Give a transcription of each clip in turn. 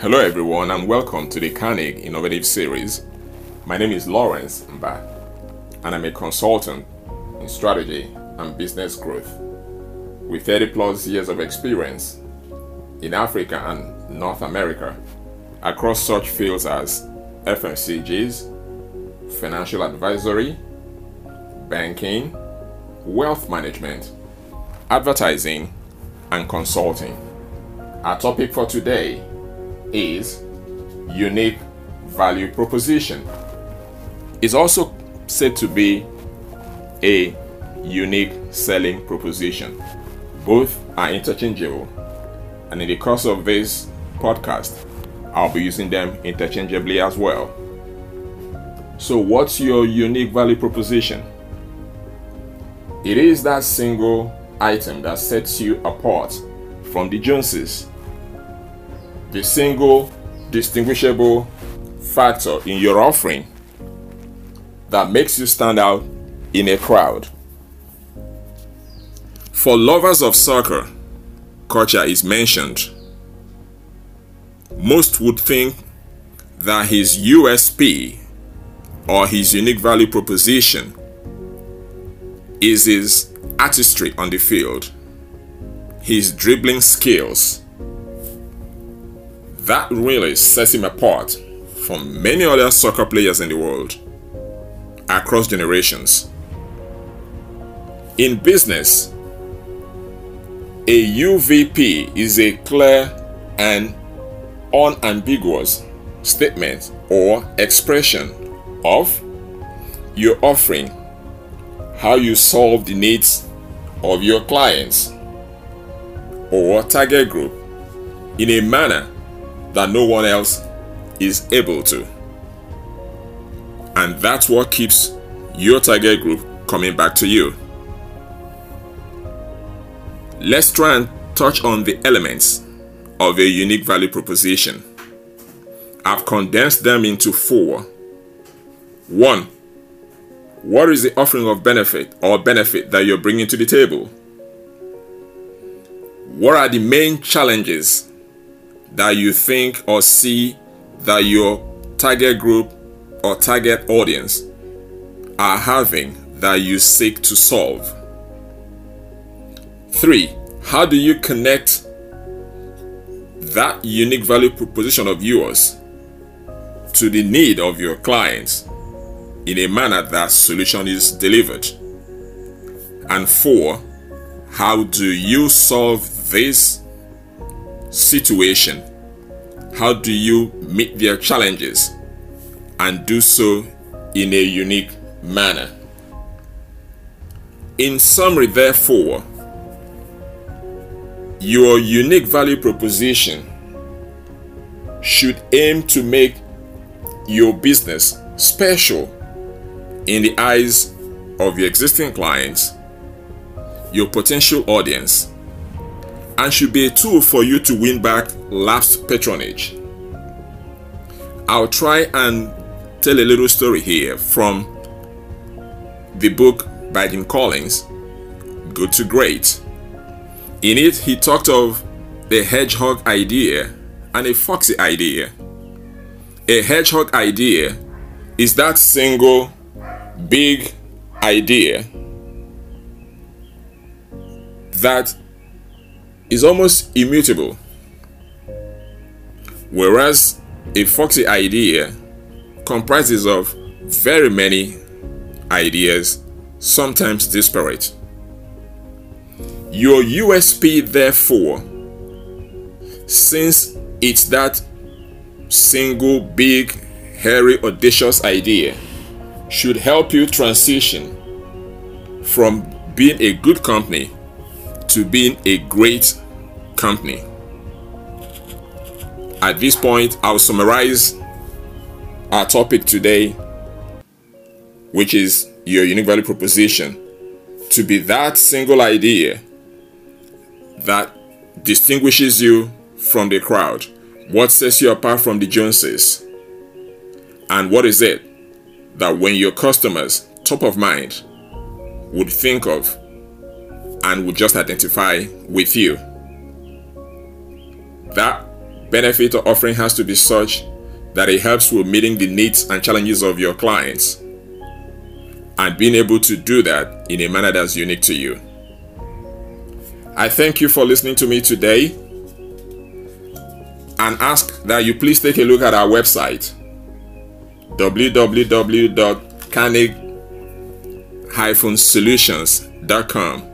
Hello, everyone, and welcome to the Carnegie Innovative Series. My name is Lawrence Mba, and I'm a consultant in strategy and business growth with 30 plus years of experience in Africa and North America across such fields as FMCGs, financial advisory, banking, wealth management, advertising, and consulting. Our topic for today is unique value proposition. It's also said to be a unique selling proposition. Both are interchangeable, and in the course of this podcast, I'll be using them interchangeably as well. So, what's your unique value proposition? It is that single item that sets you apart from the Joneses. The single distinguishable factor in your offering that makes you stand out in a crowd. For lovers of soccer, Okocha is mentioned. Most would think that his USP or his unique value proposition is his artistry on the field, his dribbling skills. That really sets him apart from many other soccer players in the world across generations. In business, a UVP is a clear and unambiguous statement or expression of your offering, how you solve the needs of your clients or target group in a manner that no one else is able to. And that's what keeps your target group coming back to you. Let's try and touch on the elements of a unique value proposition. I've condensed them into four. One, what is the offering of benefit or benefit that you're bringing to the table? What are the main challenges that you think or see that your target group or target audience are having that you seek to solve? Three, how do you connect that unique value proposition of yours to the need of your clients in a manner that solution is delivered? And four, how do you solve this situation? How do you meet their challenges and do so in a unique manner? In summary, therefore, your unique value proposition should aim to make your business special in the eyes of your existing clients, your potential audience, and should be a tool for you to win back lapsed patronage. I'll try and tell a little story here from the book by Jim Collins, Good to Great. In it, he talked of the hedgehog idea and a foxy idea. A hedgehog idea is that single big idea that is almost immutable, whereas a foxy idea comprises of very many ideas, sometimes disparate. Your USP, therefore, since it's that single, big, hairy, audacious idea, should help you transition from being a good company to being a great company. At this point, I'll summarize our topic today, which is your unique value proposition, to be that single idea that distinguishes you from the crowd? What sets you apart from the Joneses? And what is it that when your customers, top of mind, would think of and would just identify with you? That benefit or offering has to be such that it helps with meeting the needs and challenges of your clients and being able to do that in a manner that's unique to you. I thank you for listening to me today and ask that you please take a look at our website www.carnegie-solutions.com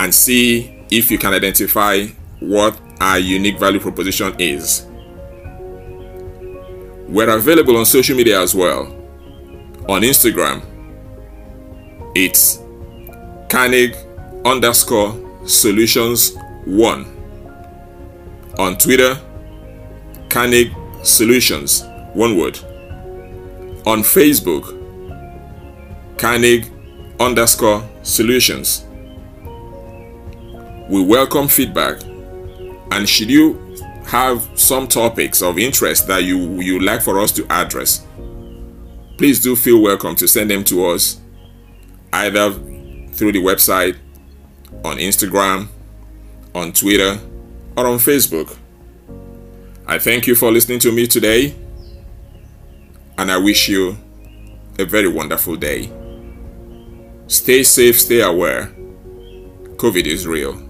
and see if you can identify what our unique value proposition is. We're available on social media as well. On Instagram, it's Carnegie underscore solutions one. On Twitter, Carnegie Solutions, one word. On Facebook, Carnegie underscore solutions. We welcome feedback and should you have some topics of interest that you you like for us to address, please do feel welcome to send them to us either through the website, on Instagram, on Twitter, or on Facebook. I thank you for listening to me today, and I wish you a very wonderful day. Stay safe, stay aware. COVID is real.